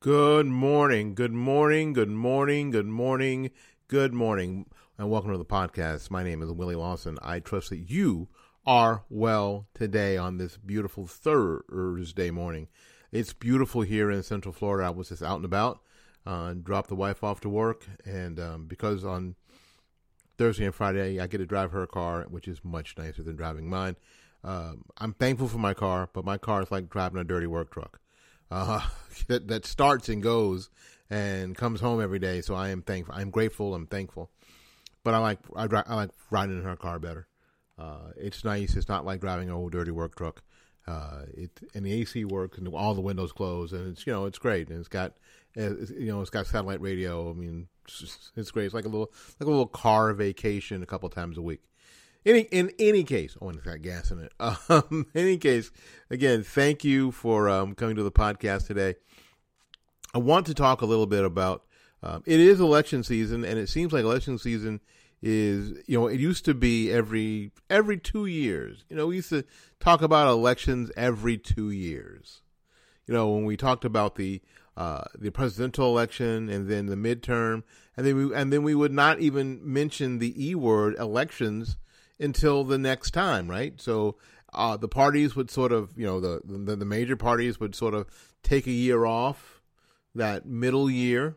Good morning. Good morning. Good morning. Good morning. Good morning. And welcome to the podcast. My name is Willie Lawson. I trust that you are well today on this beautiful Thursday morning. It's beautiful here in Central Florida. I was just out and about, uh, dropped the wife off to work, and um, because on Thursday and Friday I get to drive her car, which is much nicer than driving mine. Um, I'm thankful for my car, but my car is like driving a dirty work truck uh, that that starts and goes and comes home every day. So I am thankful. I'm grateful. I'm thankful. But I like I, I like riding in her car better. Uh, it's nice. It's not like driving an old dirty work truck. Uh, it and the AC works and all the windows closed and it's you know it's great and it's got it's, you know it's got satellite radio. I mean it's, it's great. It's like a little like a little car vacation a couple times a week. Any in any case, oh, and it's got gas in it. Um, in any case, again, thank you for um, coming to the podcast today. I want to talk a little bit about. Um, it is election season, and it seems like election season is you know it used to be every every two years. You know, we used to talk about elections every two years. You know, when we talked about the uh, the presidential election and then the midterm, and then we and then we would not even mention the e word elections until the next time, right? So uh, the parties would sort of, you know, the, the, the major parties would sort of take a year off, that middle year,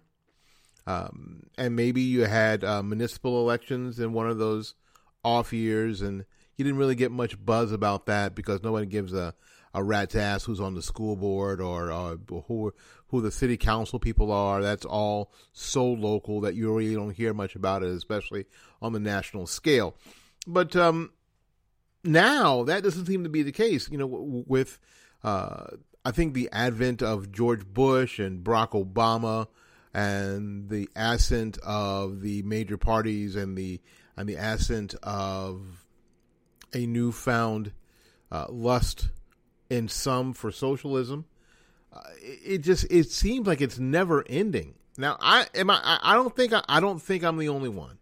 um, and maybe you had uh, municipal elections in one of those off years, and you didn't really get much buzz about that because nobody gives a a rat's ass who's on the school board or, or who who the city council people are. That's all so local that you really don't hear much about it, especially on the national scale. But um, now that doesn't seem to be the case. You know, with uh, I think the advent of George Bush and Barack Obama and the ascent of the major parties and the and the ascent of a newfound uh, lust in some for socialism. Uh, it, just it seems like it's never ending. Now I am I I don't think I, I don't think I'm the only one.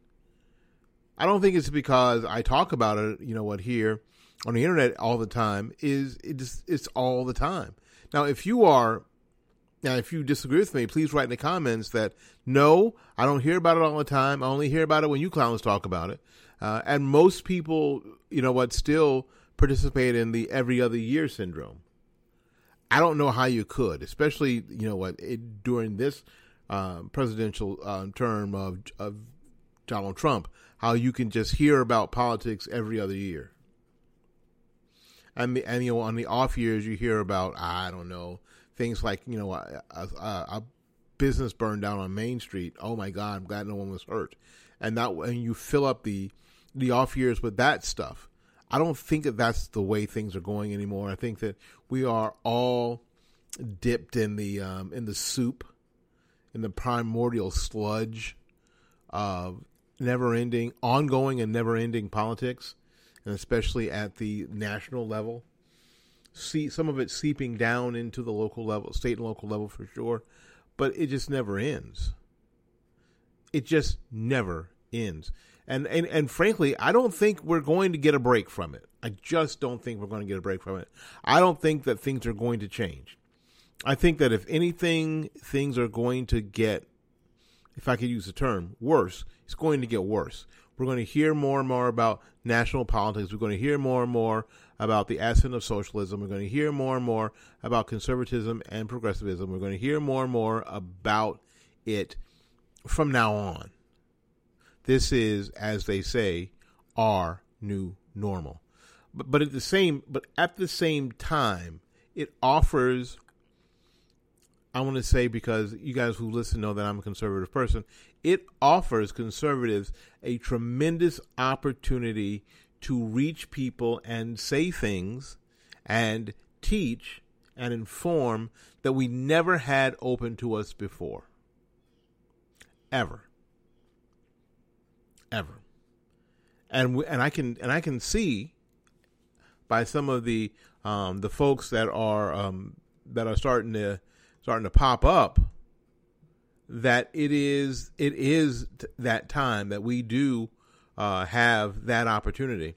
I don't think it's because I talk about it, you know what, here on the internet all the time. Is it's it's all the time. Now, if you are now, if you disagree with me, please write in the comments that no, I don't hear about it all the time. I only hear about it when you clowns talk about it. Uh, and most people, you know what, still participate in the every other year syndrome. I don't know how you could, especially you know what it, during this uh, presidential uh, term of of Donald Trump how you can just hear about politics every other year. And, the, and you know, on the off years, you hear about, I don't know, things like, you know, a, a, a business burned down on Main Street. Oh my God, I'm glad no one was hurt. And that, and you fill up the, the off years with that stuff. I don't think that that's the way things are going anymore. I think that we are all dipped in the um, in the soup, in the primordial sludge of never ending, ongoing and never ending politics, and especially at the national level. See some of it seeping down into the local level, state and local level for sure, but it just never ends. It just never ends. And, and and frankly, I don't think we're going to get a break from it. I just don't think we're going to get a break from it. I don't think that things are going to change. I think that if anything, things are going to get if I could use the term, worse. It's going to get worse. We're going to hear more and more about national politics. We're going to hear more and more about the ascent of socialism. We're going to hear more and more about conservatism and progressivism. We're going to hear more and more about it from now on. This is, as they say, our new normal. But, but at the same but at the same time, it offers I want to say because you guys who listen know that I'm a conservative person, it offers conservatives a tremendous opportunity to reach people and say things and teach and inform that we never had open to us before. Ever. Ever. And we, and I can and I can see by some of the um, the folks that are um, that are starting to starting to pop up that it is it is that time that we do uh, have that opportunity,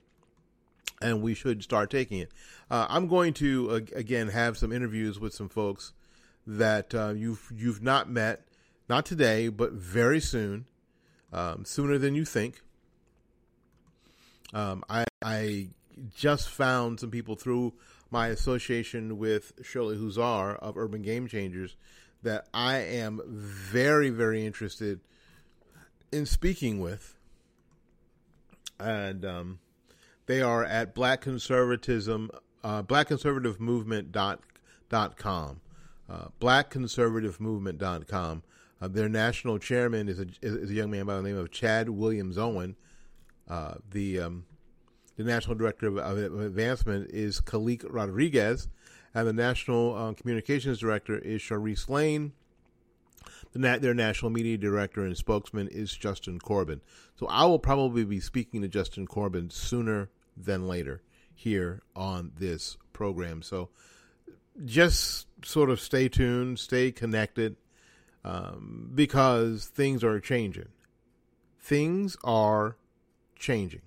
and we should start taking it. Uh, I'm going to uh, again have some interviews with some folks that uh, you've you've not met, not today, but very soon, um, sooner than you think. Um, I I just found some people through my association with Shirley Huzar of Urban Game Changers that I am very, very interested in speaking with. And um, they are at Black Conservatism, uh, blackconservativemovement.com. Uh, blackconservativemovement.com. Uh, their national chairman is a, is a young man by the name of Chad Williams Owen. Uh, the um, the national director of, of advancement is Khalik Rodriguez, and the national uh, communications director is Sharice Lane. The nat- their national media director and spokesman is Justin Corbin. So I will probably be speaking to Justin Corbin sooner than later here on this program. So just sort of stay tuned, stay connected, um, because things are changing. Things are changing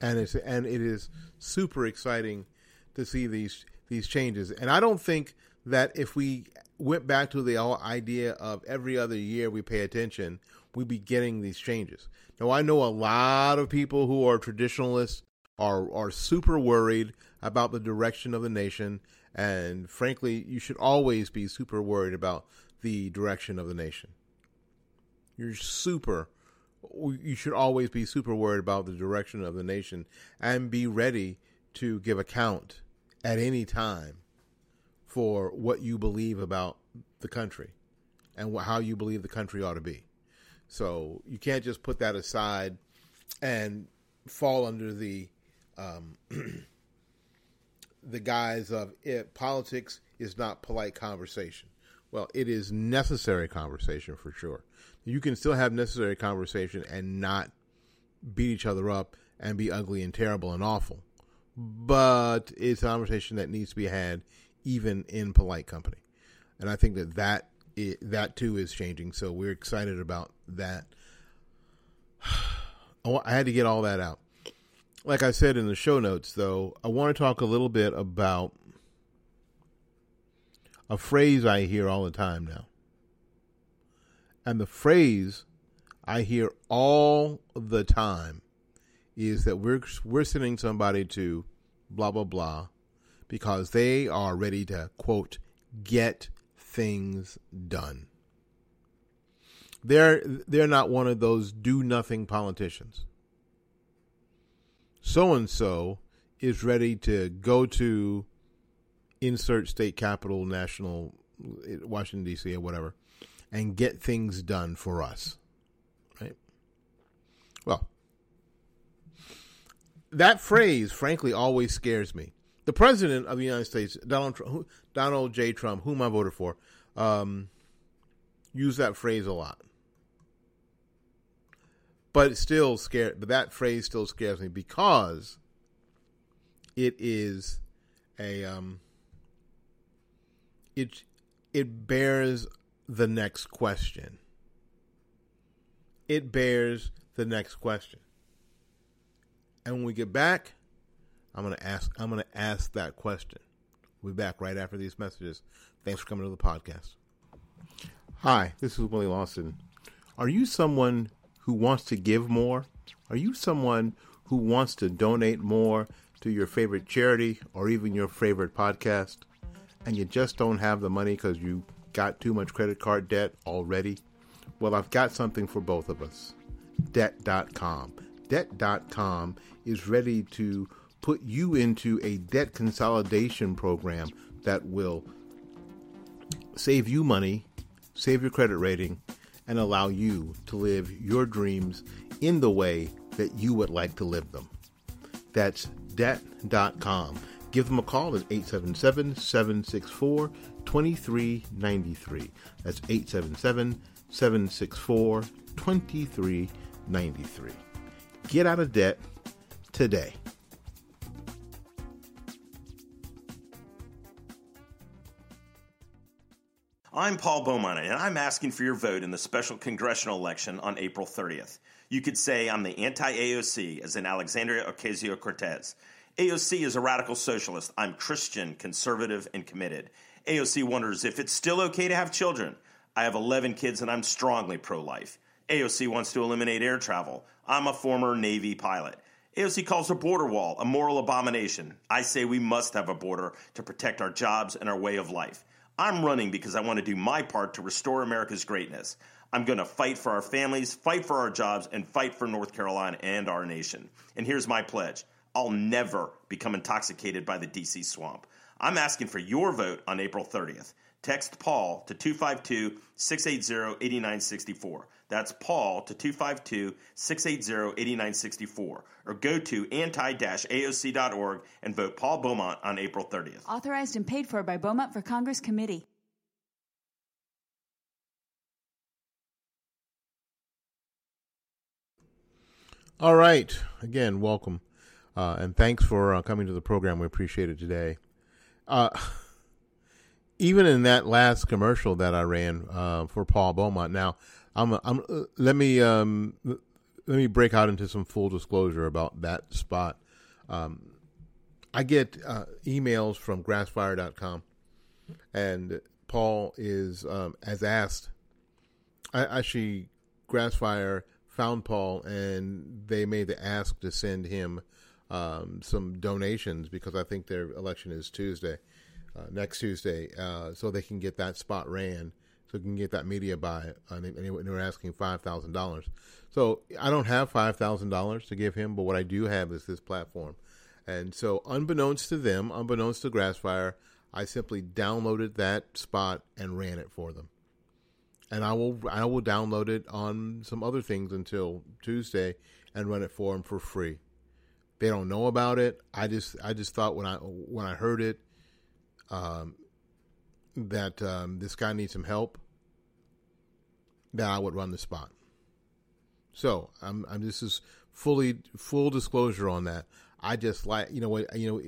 and it's and it is super exciting to see these these changes. And I don't think that if we went back to the idea of every other year we pay attention, we'd be getting these changes. Now I know a lot of people who are traditionalists are are super worried about the direction of the nation, and frankly, you should always be super worried about the direction of the nation. You're super you should always be super worried about the direction of the nation and be ready to give account at any time for what you believe about the country and how you believe the country ought to be. So you can't just put that aside and fall under the um, the guise of it, politics is not polite conversation. Well, it is necessary conversation for sure you can still have necessary conversation and not beat each other up and be ugly and terrible and awful. But it's a conversation that needs to be had even in polite company. And I think that that, that too is changing. So we're excited about that. I had to get all that out. Like I said in the show notes, though, I want to talk a little bit about a phrase I hear all the time now. And the phrase I hear all the time is that we're we're sending somebody to blah blah blah because they are ready to quote get things done. They're they're not one of those do nothing politicians. So and so is ready to go to insert state capital, national, Washington D.C. or whatever, and get things done for us. Right? Well, that phrase, frankly, always scares me. The president of the United States, Donald Trump, Donald J. Trump, whom I voted for, um, used that phrase a lot. But it still scared. But that phrase still scares me because it is a um, it it bears the next question. It bears the next question. And when we get back, I'm gonna ask I'm gonna ask that question. We'll be back right after these messages. Thanks for coming to the podcast. Hi, this is Willie Lawson. Are you someone who wants to give more? Are you someone who wants to donate more to your favorite charity or even your favorite podcast? And you just don't have the money because you got too much credit card debt already? Well, I've got something for both of us Debt.com. Debt.com is ready to put you into a debt consolidation program that will save you money, save your credit rating, and allow you to live your dreams in the way that you would like to live them. That's debt.com. Give them a call at 877 764 2393. That's 877 764 2393. Get out of debt today. I'm Paul Beaumont, and I'm asking for your vote in the special congressional election on April 30th. You could say I'm the anti AOC, as in Alexandria Ocasio Cortez. AOC is a radical socialist. I'm Christian, conservative, and committed. AOC wonders if it's still okay to have children. I have 11 kids and I'm strongly pro life. AOC wants to eliminate air travel. I'm a former Navy pilot. AOC calls the border wall a moral abomination. I say we must have a border to protect our jobs and our way of life. I'm running because I want to do my part to restore America's greatness. I'm going to fight for our families, fight for our jobs, and fight for North Carolina and our nation. And here's my pledge I'll never become intoxicated by the DC swamp. I'm asking for your vote on April 30th. Text Paul to 252 680 8964. That's Paul to 252 680 8964. Or go to anti AOC.org and vote Paul Beaumont on April 30th. Authorized and paid for by Beaumont for Congress Committee. All right. Again, welcome. Uh, and thanks for uh, coming to the program. We appreciate it today. Uh, even in that last commercial that I ran uh, for Paul Beaumont, now I'm, I'm uh, let me um, let me break out into some full disclosure about that spot. Um, I get uh, emails from Grassfire.com, and Paul is um, as asked. I actually Grassfire found Paul, and they made the ask to send him um, some donations because I think their election is Tuesday, uh, next Tuesday, uh, so they can get that spot ran, so they can get that media buy. They, and they were asking five thousand dollars. So I don't have five thousand dollars to give him, but what I do have is this platform. And so, unbeknownst to them, unbeknownst to Grassfire, I simply downloaded that spot and ran it for them and I will I will download it on some other things until Tuesday and run it for them for free. They don't know about it. I just I just thought when I when I heard it, um, that um, this guy needs some help. That I would run the spot. So I'm I'm this is fully full disclosure on that. I just like you know what you know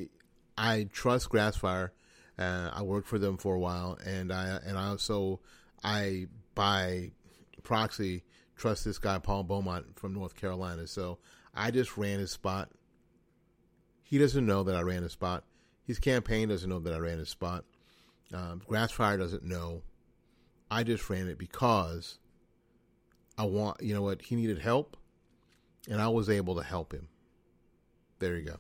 I trust Grassfire. Uh, I worked for them for a while, and I and I also I by proxy trust this guy Paul Beaumont from North Carolina. So I just ran his spot. He doesn't know that I ran his spot. His campaign doesn't know that I ran his spot. Um, Grassfire doesn't know. I just ran it because I want, you know what, he needed help, and I was able to help him. There you go.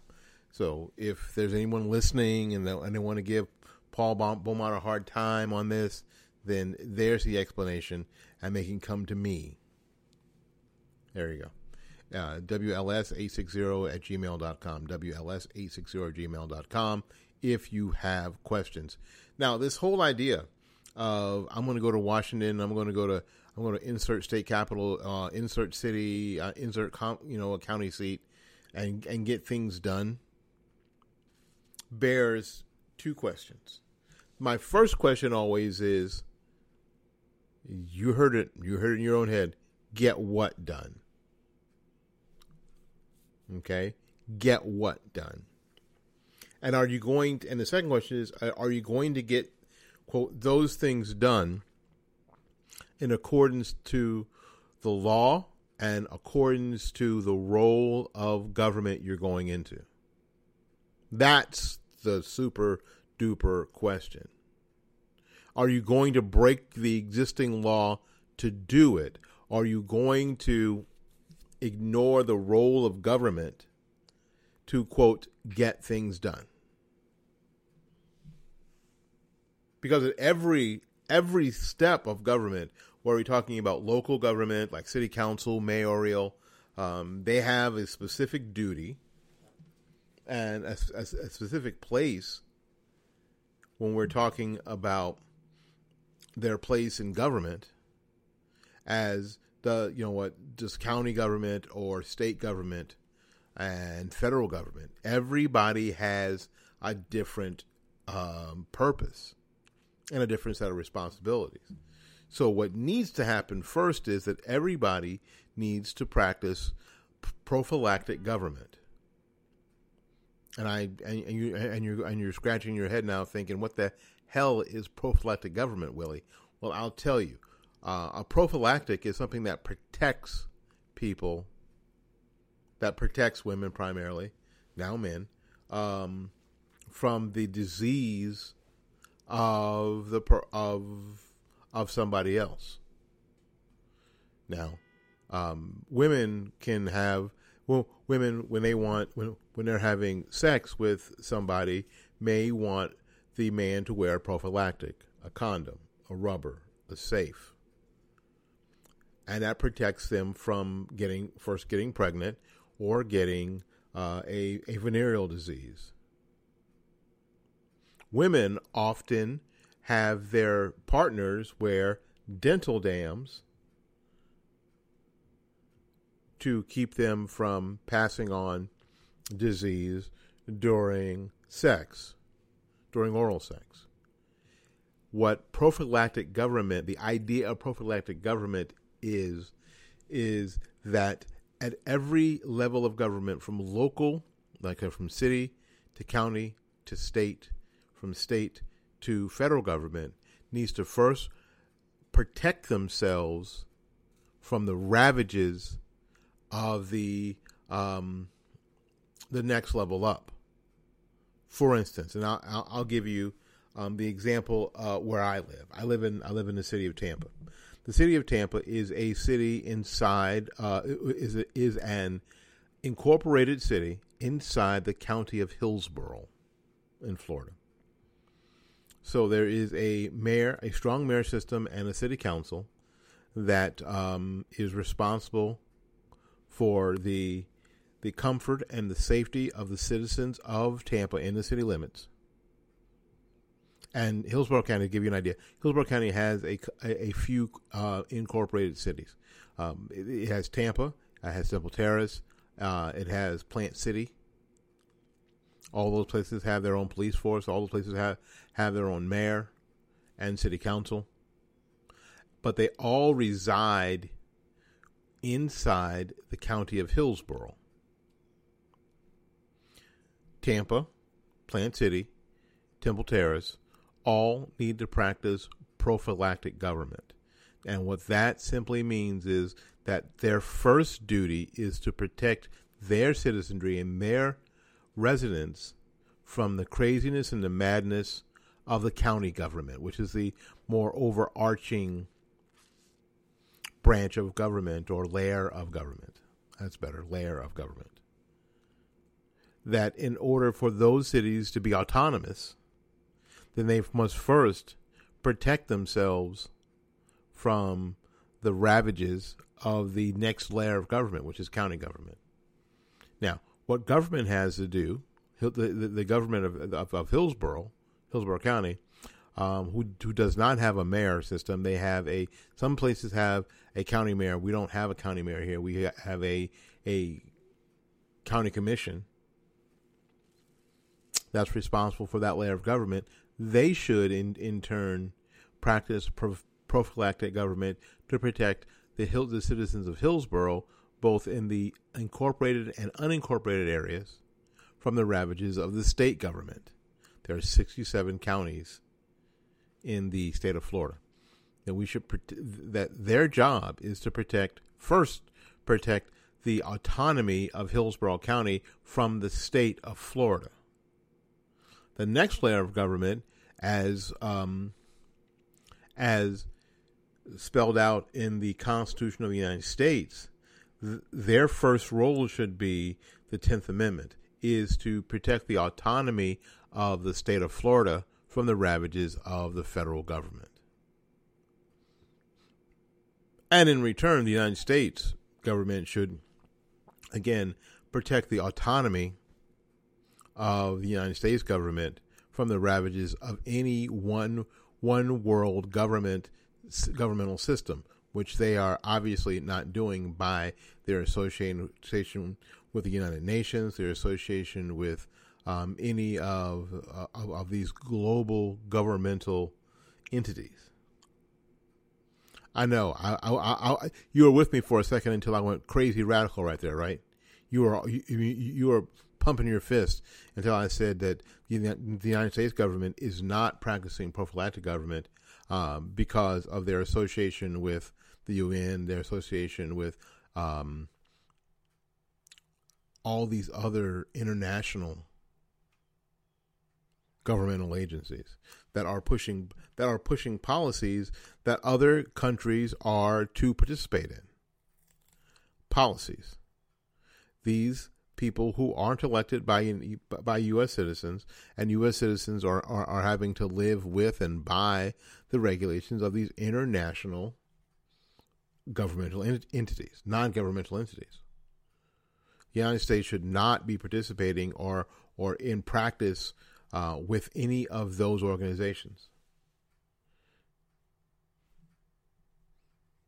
So if there's anyone listening and they, and they want to give Paul Beaumont a hard time on this, then there's the explanation, and they can come to me. There you go. Uh, WLS860 at gmail.com. WLS860 at gmail.com if you have questions. Now, this whole idea of I'm going to go to Washington, I'm going to go to I'm going to insert state capital, uh, insert city, uh, insert com- you know a county seat, and and get things done. Bears two questions. My first question always is, you heard it. You heard it in your own head. Get what done? Okay. Get what done? And are you going to, and the second question is, uh, are you going to get, quote, those things done in accordance to the law and accordance to the role of government you're going into? That's the super duper question. Are you going to break the existing law to do it? Are you going to ignore the role of government to, quote, get things done? Because at every every step of government, where we're talking about local government, like city council, mayoral, um, they have a specific duty and a, a, a specific place when we're talking about their place in government as the you know what just county government or state government and federal government. Everybody has a different um, purpose and a different set of responsibilities. So, what needs to happen first is that everybody needs to practice prophylactic government. And I and you and you and you're scratching your head now, thinking, "What the hell is prophylactic government, Willie?" Well, I'll tell you. Uh, a prophylactic is something that protects people, that protects women primarily, now men, um, from the disease of the of of somebody else. Now, um, women can have well, women when they want when when they're having sex with somebody may want the man to wear prophylactic, a condom, a rubber, a safe, and that protects them from getting first getting pregnant or getting uh, a a venereal disease. Women often have their partners wear dental dams to keep them from passing on disease during sex, during oral sex. What prophylactic government, the idea of prophylactic government is, is that at every level of government, from local, like from city to county to state, from state to federal government needs to first protect themselves from the ravages of the um, the next level up. For instance, and I'll, I'll give you um, the example uh, where I live. I live in I live in the city of Tampa. The city of Tampa is a city inside uh, is is an incorporated city inside the county of Hillsborough, in Florida. So there is a mayor, a strong mayor system, and a city council that um, is responsible for the the comfort and the safety of the citizens of Tampa in the city limits. And Hillsborough County, to give you an idea, Hillsborough County has a, a, a few uh, incorporated cities. Um, it, it, has Tampa, it has Temple Terrace, uh, it has Plant City, all those places have their own police force. All those places have, have their own mayor and city council. But they all reside inside the county of Hillsborough. Tampa, Plant City, Temple Terrace all need to practice prophylactic government. And what that simply means is that their first duty is to protect their citizenry and their residents from the craziness and the madness of the county government, which is the more overarching branch of government or layer of government. That's better, layer of government. That in order for those cities to be autonomous, then they must first protect themselves from the ravages of the next layer of government, which is county government. Now, what government has to do, the, the, the government of, of, of, Hillsborough, Hillsborough County, um, who who does not have a mayor system. They have a some places have a county mayor. We don't have a county mayor here. We have a a county commission that's responsible for that layer of government. They should, in in turn, practice prophylactic government to protect the Hill, the citizens of Hillsborough both in the incorporated and unincorporated areas from the ravages of the state government. There are 67 counties in the state of Florida. And we should that their job is to protect first protect the autonomy of Hillsborough County from the state of Florida. The next layer of government, as um, as spelled out in the Constitution of the United States, their first role should be the 10th Amendment is to protect the autonomy of the state of Florida from the ravages of the federal government. And in return, the United States government should, again, protect the autonomy of the United States government from the ravages of any one one world government governmental system, which they are obviously not doing by their association with the United Nations, their association with um, any of, uh, of, of these global governmental entities. I know. I, I, I, you were with me for a second until I went crazy radical right there, right? You were you, you were pumping your fist until I said that the, United States government is not practicing prophylactic government um, because of their association with the UN, their association with um, all these other international governmental agencies that are pushing that are pushing policies that other countries are to participate in. Policies. These people who aren't elected by by U.S. citizens, and U.S. citizens are, are, are having to live with and by the regulations of these international governmental ent- entities, non-governmental entities. The United States should not be participating or or in practice uh, with any of those organizations.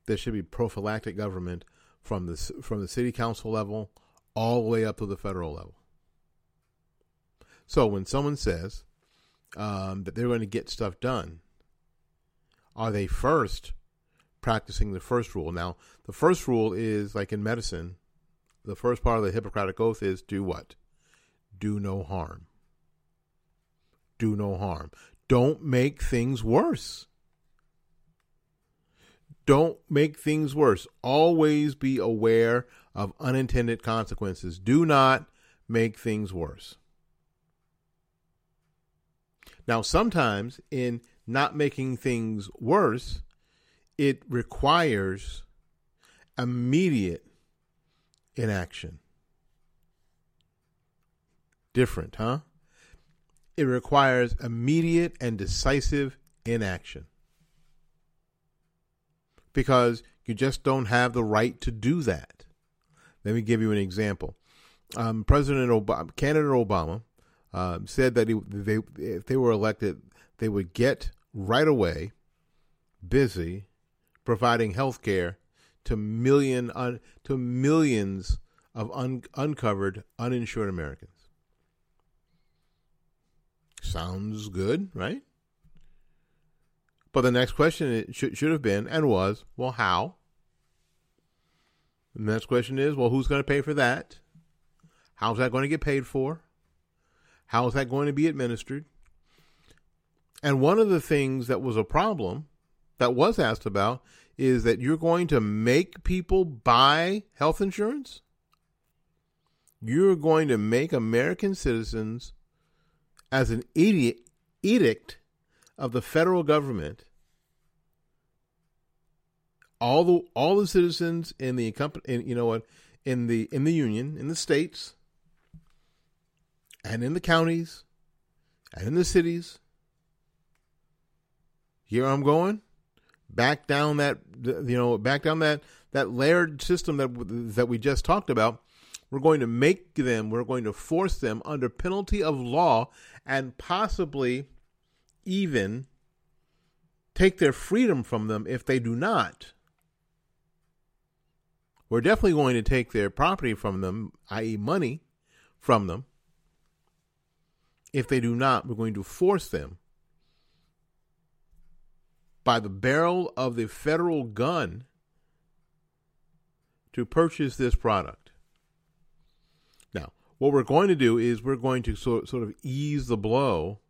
There should be prophylactic government from the from the city council level all the way up to the federal level. So when someone says um, that they're going to get stuff done, are they first practicing the first rule? Now, the first rule is like in medicine, the first part of the Hippocratic Oath is do what? Do no harm do no harm. Don't make things worse. Don't make things worse. Always be aware of unintended consequences. Do not make things worse. Now, sometimes in not making things worse, it requires immediate inaction. Different, huh? it requires immediate and decisive inaction because you just don't have the right to do that. Let me give you an example. Um, President Obama, candidate Obama, uh, said that he, they, if they were elected, they would get right away busy providing health care to million un, to millions of un, uncovered uninsured Americans. Sounds good, right? But the next question should, should have been and was, well, how? The next question is, well, who's going to pay for that? How's that going to get paid for? How is that going to be administered? And one of the things that was a problem that was asked about is that you're going to make people buy health insurance? You're going to make American citizens as an idiot edict of the federal government. All the all the citizens in the company you know what in the in the union in the states and in the counties and in the cities. Here I'm going back down that you know back down that that layered system that that we just talked about we're going to make them, we're going to force them under penalty of law and possibly even take their freedom from them if they do not. We're definitely going to take their property from them, i.e., money from them. If they do not, we're going to force them by the barrel of the federal gun to purchase this product Now, what we're going to do is we're going to sort, sort of ease the blow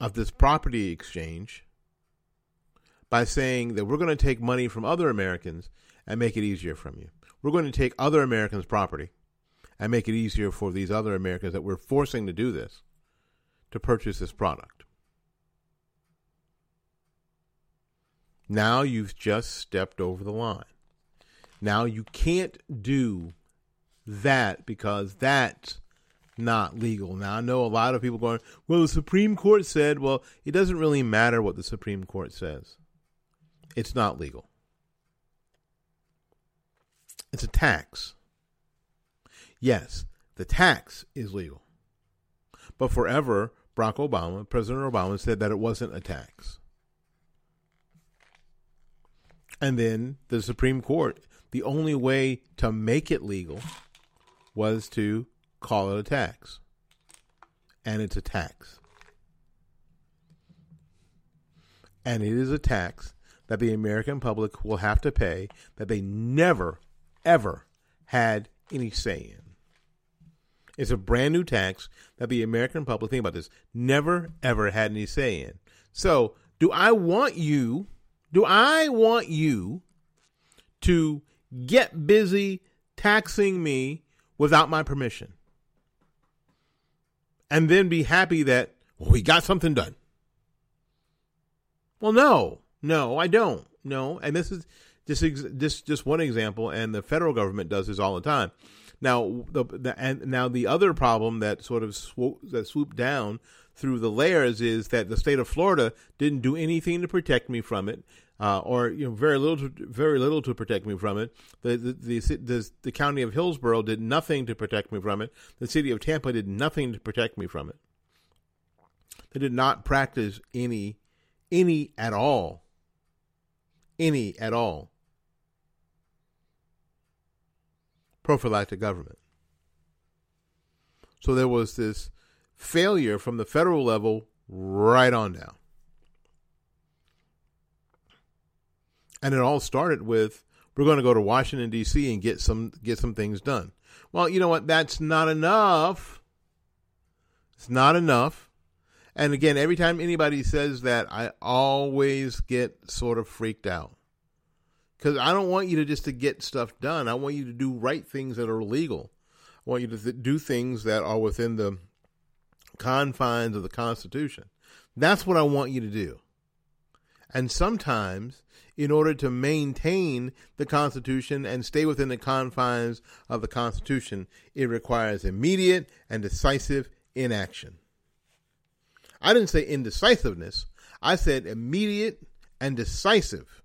of this property exchange by saying that we're going to take money from other Americans and make it easier from you. We're going to take other Americans' property and make it easier for these other Americans that we're forcing to do this to purchase this product. Now you've just stepped over the line. Now you can't do that because that's not legal. Now I know a lot of people going, well, the Supreme Court said, well, it doesn't really matter what the Supreme Court says. It's not legal. It's a tax. Yes, the tax is legal. But forever, Barack Obama, President Obama, said that it wasn't a tax. And then the Supreme Court, the only way to make it legal was to call it a tax. And it's a tax. And it is a tax that the American public will have to pay that they never, ever had any say in. It's a brand new tax that the American public, think about this, never, ever had any say in. So, do I want you, do I want you to get busy taxing me without my permission? And then be happy that, well, we got something done. Well, no, no, I don't. No, and this is just just just one example, and the federal government does this all the time. Now, the, the and now the other problem that sort of that swooped down through the layers is that the state of Florida didn't do anything to protect me from it, uh, or you know very little to, very little to protect me from it. The the, the the the county of Hillsborough did nothing to protect me from it. The city of Tampa did nothing to protect me from it. They did not practice any any at all. Any at all. Prophylactic government. So there was this failure from the federal level right on down. And it all started with we're going to go to Washington D.C. and get some get some things done. Well, you know what? That's not enough. It's not enough. And again, every time anybody says that, I always get sort of freaked out. Because I don't want you to just to get stuff done. I want you to do right things that are legal. I want you to th- do things that are within the confines of the Constitution. That's what I want you to do. And sometimes, in order to maintain the Constitution and stay within the confines of the Constitution, it requires immediate and decisive inaction. I didn't say indecisiveness. I said immediate and decisive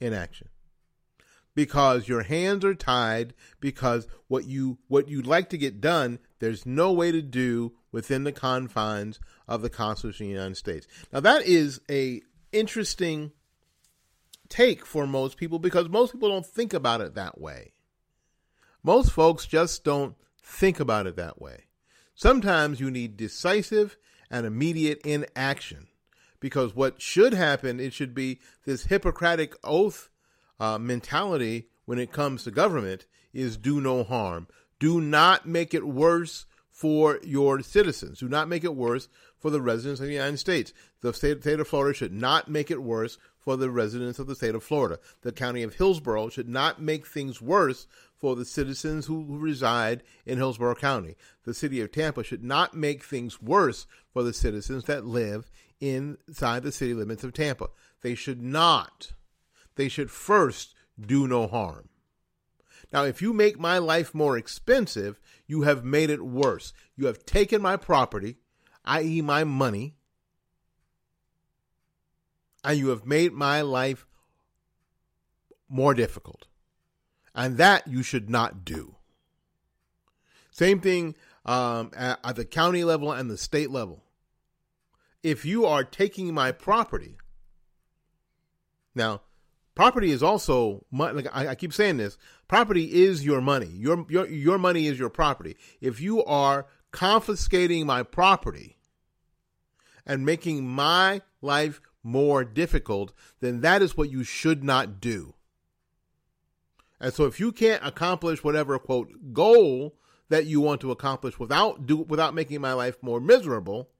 inaction. Because your hands are tied because what you what you'd like to get done, there's no way to do within the confines of the Constitution of the United States. Now that is a interesting take for most people because most people don't think about it that way. Most folks just don't think about it that way. Sometimes you need decisive and immediate inaction. Because what should happen, it should be this Hippocratic oath uh, mentality when it comes to government is do no harm. Do not make it worse for your citizens. Do not make it worse for the residents of the United States. The state, state of Florida should not make it worse for the residents of the state of Florida. The county of Hillsborough should not make things worse for the citizens who, reside in Hillsborough County. The city of Tampa should not make things worse for the citizens that live inside the city limits of Tampa. They should not. They should first do no harm. Now, if you make my life more expensive, you have made it worse. You have taken my property, i.e., my money, and you have made my life more difficult. And that you should not do. Same thing um, at, at the county level and the state level. If you are taking my property, now, property is also like I, keep saying this. Property is your money. Your your your money is your property. If you are confiscating my property and making my life more difficult, then that is what you should not do. And so if you can't accomplish whatever quote goal that you want to accomplish without do without making my life more miserable,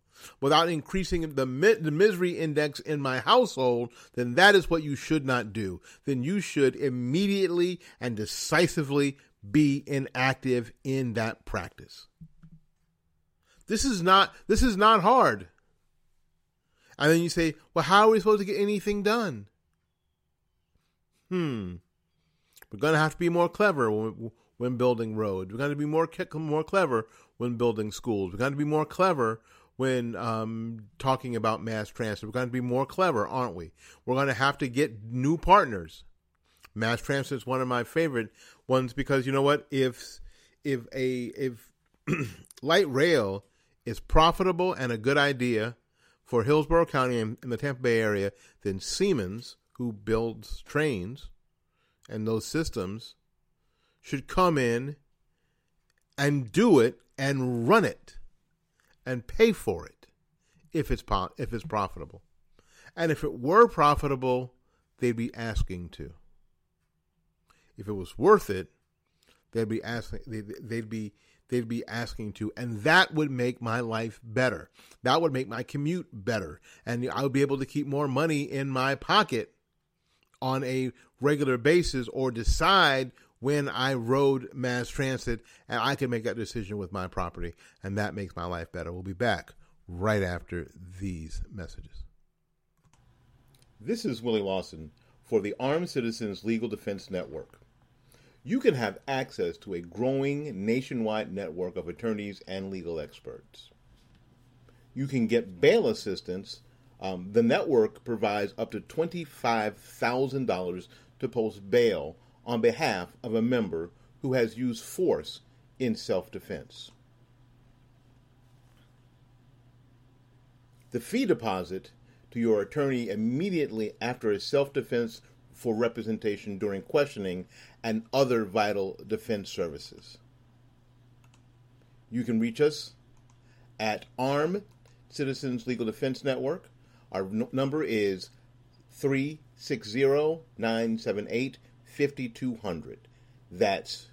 without increasing the the misery index in my household, then that is what you should not do. Then you should immediately and decisively be inactive in that practice. This is not this is not hard. And then you say, "Well, how are we supposed to get anything done?" Hmm. We're going to have to be more clever when, when building roads. We're going to be more more clever when building schools. We're going to be more clever when um, talking about mass transit. We're going to be more clever, aren't we? We're going to have to get new partners. Mass transit is one of my favorite ones because you know what? If if a if light rail is profitable and a good idea for Hillsborough County and, and the Tampa Bay area, then Siemens who builds trains and those systems should come in and do it and run it and pay for it if it's po- if it's profitable. And if it were profitable, they'd be asking to. If it was worth it, they'd be asking they'd be they'd be asking to and that would make my life better. That would make my commute better and I would be able to keep more money in my pocket on a regular basis or decide when I rode mass transit and I can make that decision with my property and that makes my life better. We'll be back right after these messages. This is Willie Lawson for the Armed Citizens Legal Defense Network. You can have access to a growing nationwide network of attorneys and legal experts. You can get bail assistance. Um, the network provides up to $25,000 to post bail on behalf of a member who has used force in self defense. The fee deposit to your attorney immediately after a self defense for representation during questioning and other vital defense services. You can reach us at ARM Citizens Legal Defense Network. Our n- number is 360 978 5200. That's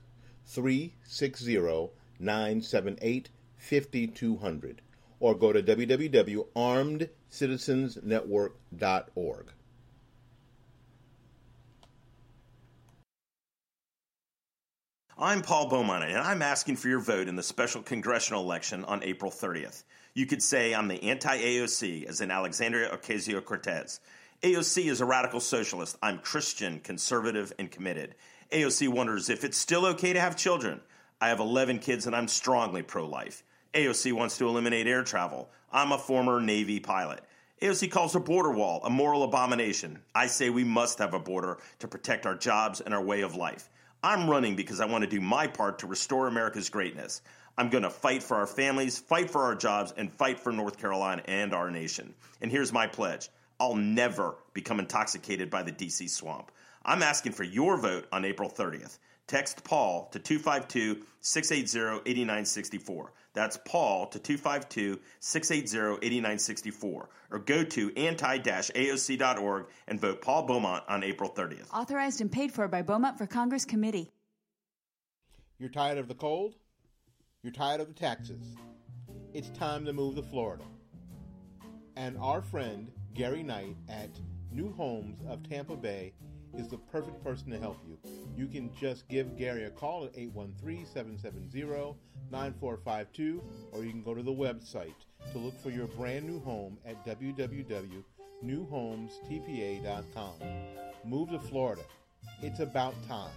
360 978 5200. Or go to www.armedcitizensnetwork.org. I'm Paul Beaumont, and I'm asking for your vote in the special congressional election on April 30th. You could say I'm the anti AOC, as in Alexandria Ocasio Cortez. AOC is a radical socialist. I'm Christian, conservative, and committed. AOC wonders if it's still okay to have children. I have 11 kids and I'm strongly pro life. AOC wants to eliminate air travel. I'm a former Navy pilot. AOC calls the border wall a moral abomination. I say we must have a border to protect our jobs and our way of life. I'm running because I want to do my part to restore America's greatness. I'm going to fight for our families, fight for our jobs, and fight for North Carolina and our nation. And here's my pledge I'll never become intoxicated by the DC swamp. I'm asking for your vote on April 30th. Text Paul to 252 680 8964. That's Paul to 252 680 8964. Or go to anti AOC.org and vote Paul Beaumont on April 30th. Authorized and paid for by Beaumont for Congress Committee. You're tired of the cold? You're tired of the taxes? It's time to move to Florida. And our friend Gary Knight at New Homes of Tampa Bay is the perfect person to help you. You can just give Gary a call at 813 770 9452, or you can go to the website to look for your brand new home at www.newhomestpa.com. Move to Florida. It's about time.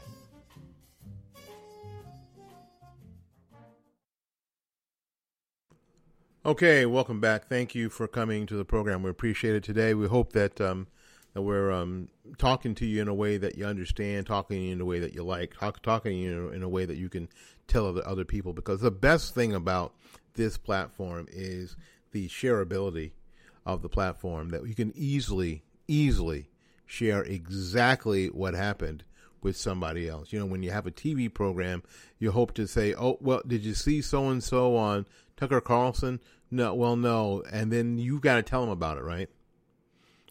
Okay, welcome back. Thank you for coming to the program. We appreciate it today. We hope that um, that we're um, talking to you in a way that you understand, talking in a way that you like, talk, talking you in a way that you can tell other, other people. Because the best thing about this platform is the shareability of the platform that you can easily, easily share exactly what happened with somebody else. You know, when you have a TV program, you hope to say, "Oh, well, did you see so and so on Tucker Carlson?" No, well, no, and then you've got to tell them about it, right?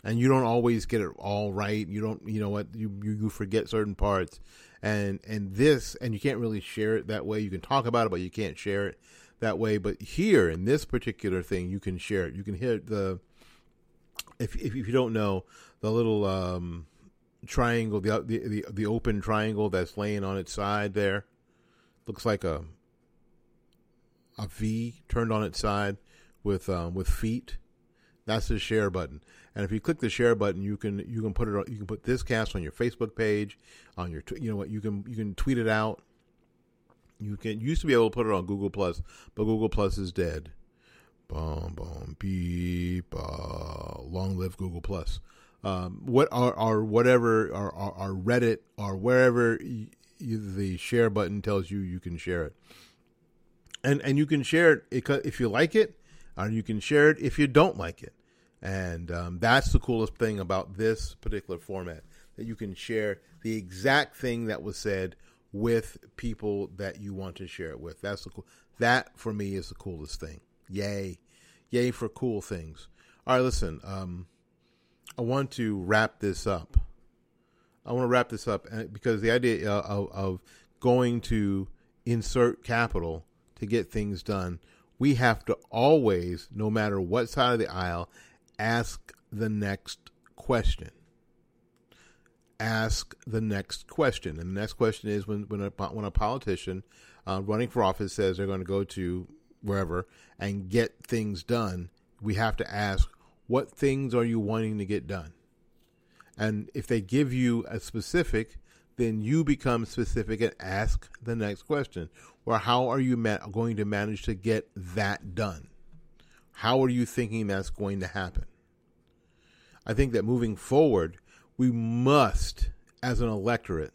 And you don't always get it all right. You don't, you know what? You you, you forget certain parts, and and this, and you can't really share it that way. You can talk about it, but you can't share it that way. But here in this particular thing, you can share it. You can hit the if if, if you don't know the little um, triangle, the, the the the open triangle that's laying on its side there, looks like a a V turned on its side with um, with feet. That's the share button. And if you click the share button, you can you can put it on, you can put this cast on your Facebook page, on your you know what you can you can tweet it out. You can used to be able to put it on Google Plus, but Google Plus is dead. Boom boom beep. Uh, long live Google Plus. Um, what are or whatever or, Reddit or wherever the share button tells you you can share it, and and you can share it if you like it, or you can share it if you don't like it And um, that's the coolest thing about this particular format that you can share the exact thing that was said with people that you want to share it with. That's the cool. That for me is the coolest thing. Yay, yay for cool things. All right, listen. Um, I want to wrap this up. I want to wrap this up uh, because the idea uh, of, of going to insert capital to get things done, we have to always, no matter what side of the aisle, ask the next question. Ask the next question, and the next question is when when a, when a politician uh, running for office says they're going to go to wherever and get things done, we have to ask what things are you wanting to get done, and if they give you a specific, then you become specific and ask the next question. Or how are you ma- going to manage to get that done? How are you thinking that's going to happen? I think that moving forward, we must, as an electorate,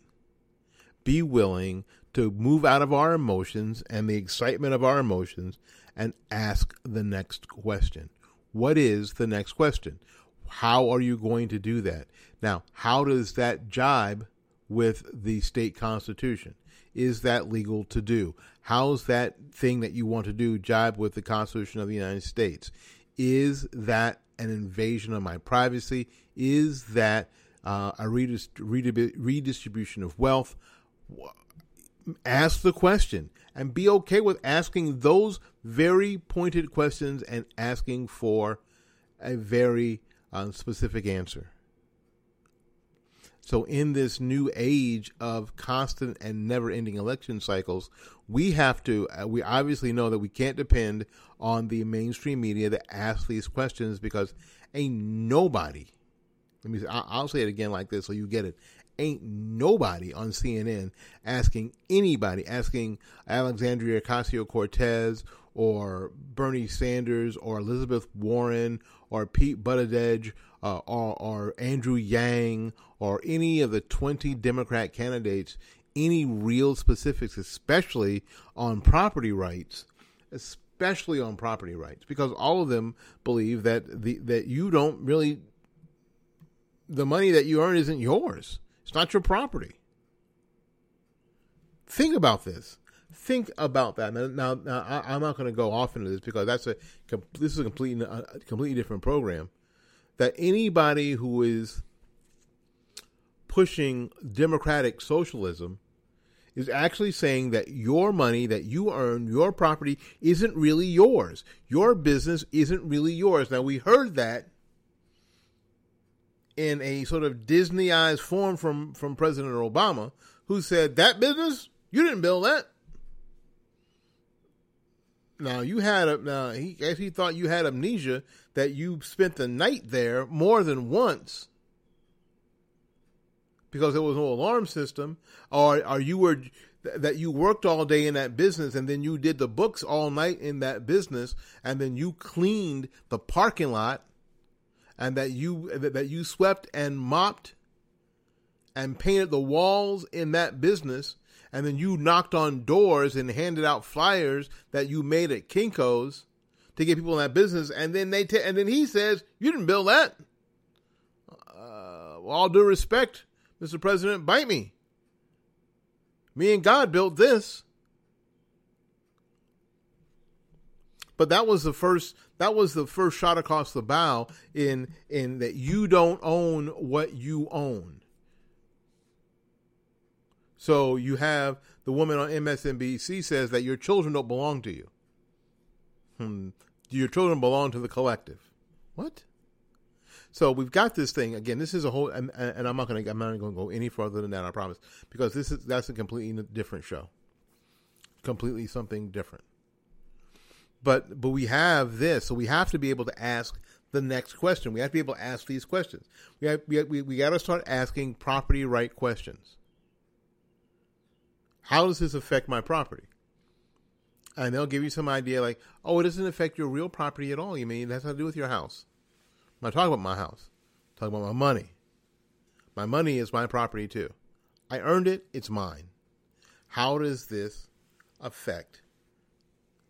be willing to move out of our emotions and the excitement of our emotions and ask the next question. What is the next question? How are you going to do that? Now, how does that jibe with the state constitution? Is that legal to do? How's that thing that you want to do jibe with the Constitution of the United States? Is that an invasion of my privacy? Is that uh, a redistribution of wealth? Ask the question and be okay with asking those very pointed questions and asking for a very uh, specific answer. So, in this new age of constant and never ending election cycles, we have to, uh, we obviously know that we can't depend on the mainstream media to ask these questions because ain't nobody, let me, I'll say it again like this so you get it. Ain't nobody on CNN asking anybody, asking Alexandria Ocasio Cortez or Bernie Sanders or Elizabeth Warren or Pete Buttigieg uh, or, or Andrew Yang or any of the 20 Democrat candidates any real specifics, especially on property rights, especially on property rights, because all of them believe that the that you don't really the money that you earn isn't yours. It's not your property. Think about this. Think about that. Now, now, now I, am not going to go off into this because that's a this is a completely a completely different program that anybody who is pushing democratic socialism is actually saying that your money that you earn, your property, isn't really yours. Your business isn't really yours. Now, we heard that in a sort of Disneyized form from, from President Obama, who said, That business? You didn't build that. Now you had a now he he thought you had amnesia that you spent the night there more than once because there was no alarm system, or or you were that you worked all day in that business and then you did the books all night in that business and then you cleaned the parking lot and that you that you swept and mopped and painted the walls in that business and then you knocked on doors and handed out flyers that you made at Kinko's to get people in that business, and then they t- and then he says you didn't build that. Uh, all due respect, Mr. President, bite me. Me and God built this. But that was the first that was the first shot across the bow in in that you don't own what you own. So you have the woman on MSNBC says that your children don't belong to you. Hmm. Your children belong to the collective. What? So we've got this thing again. This is a whole, and, and I'm not going to. I'm not going to go any further than that. I promise, because this is that's a completely different show, completely something different. But but we have this, so we have to be able to ask the next question. We have to be able to ask these questions. We have, we we, we got to start asking property right questions. How does this affect my property? And they'll give you some idea like, oh, it doesn't affect your real property at all. You mean it has to do with your house? I'm not talking about my house. I'm talking about my money. My money is my property too. I earned it, it's mine. How does this affect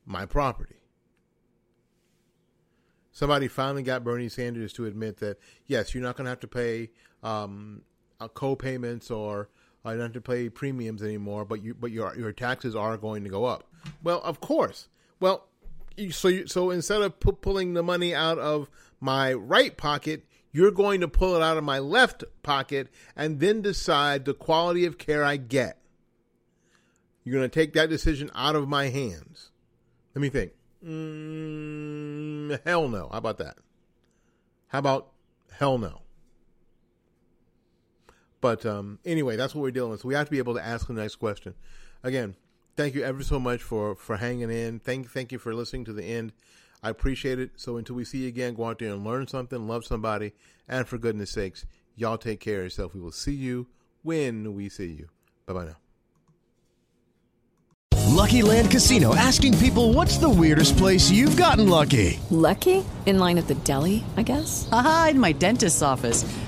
my property? somebody finally got Bernie Sanders to admit that yes, you're not going to have to pay um, uh, co-payments or you don't have to pay premiums anymore, but you but your your taxes are going to go up. Well, of course. Well, so you, so instead of pu- pulling the money out of my right pocket, you're going to pull it out of my left pocket and then decide the quality of care I get. You're going to take that decision out of my hands. Let me think. Mm, hell no. How about that? How about hell no? But um, anyway, that's what we're dealing with. So we have to be able to ask the next question. Again, thank you ever so much for for hanging in. Thank thank you for listening to the end. I appreciate it. So until we see you again, go out there and learn something, love somebody, and for goodness sakes, y'all take care of yourself. We will see you when we see you. Bye bye now. Lucky Land Casino asking people what's the weirdest place you've gotten lucky? Lucky? In line at the deli, I guess? Aha, in my dentist's office.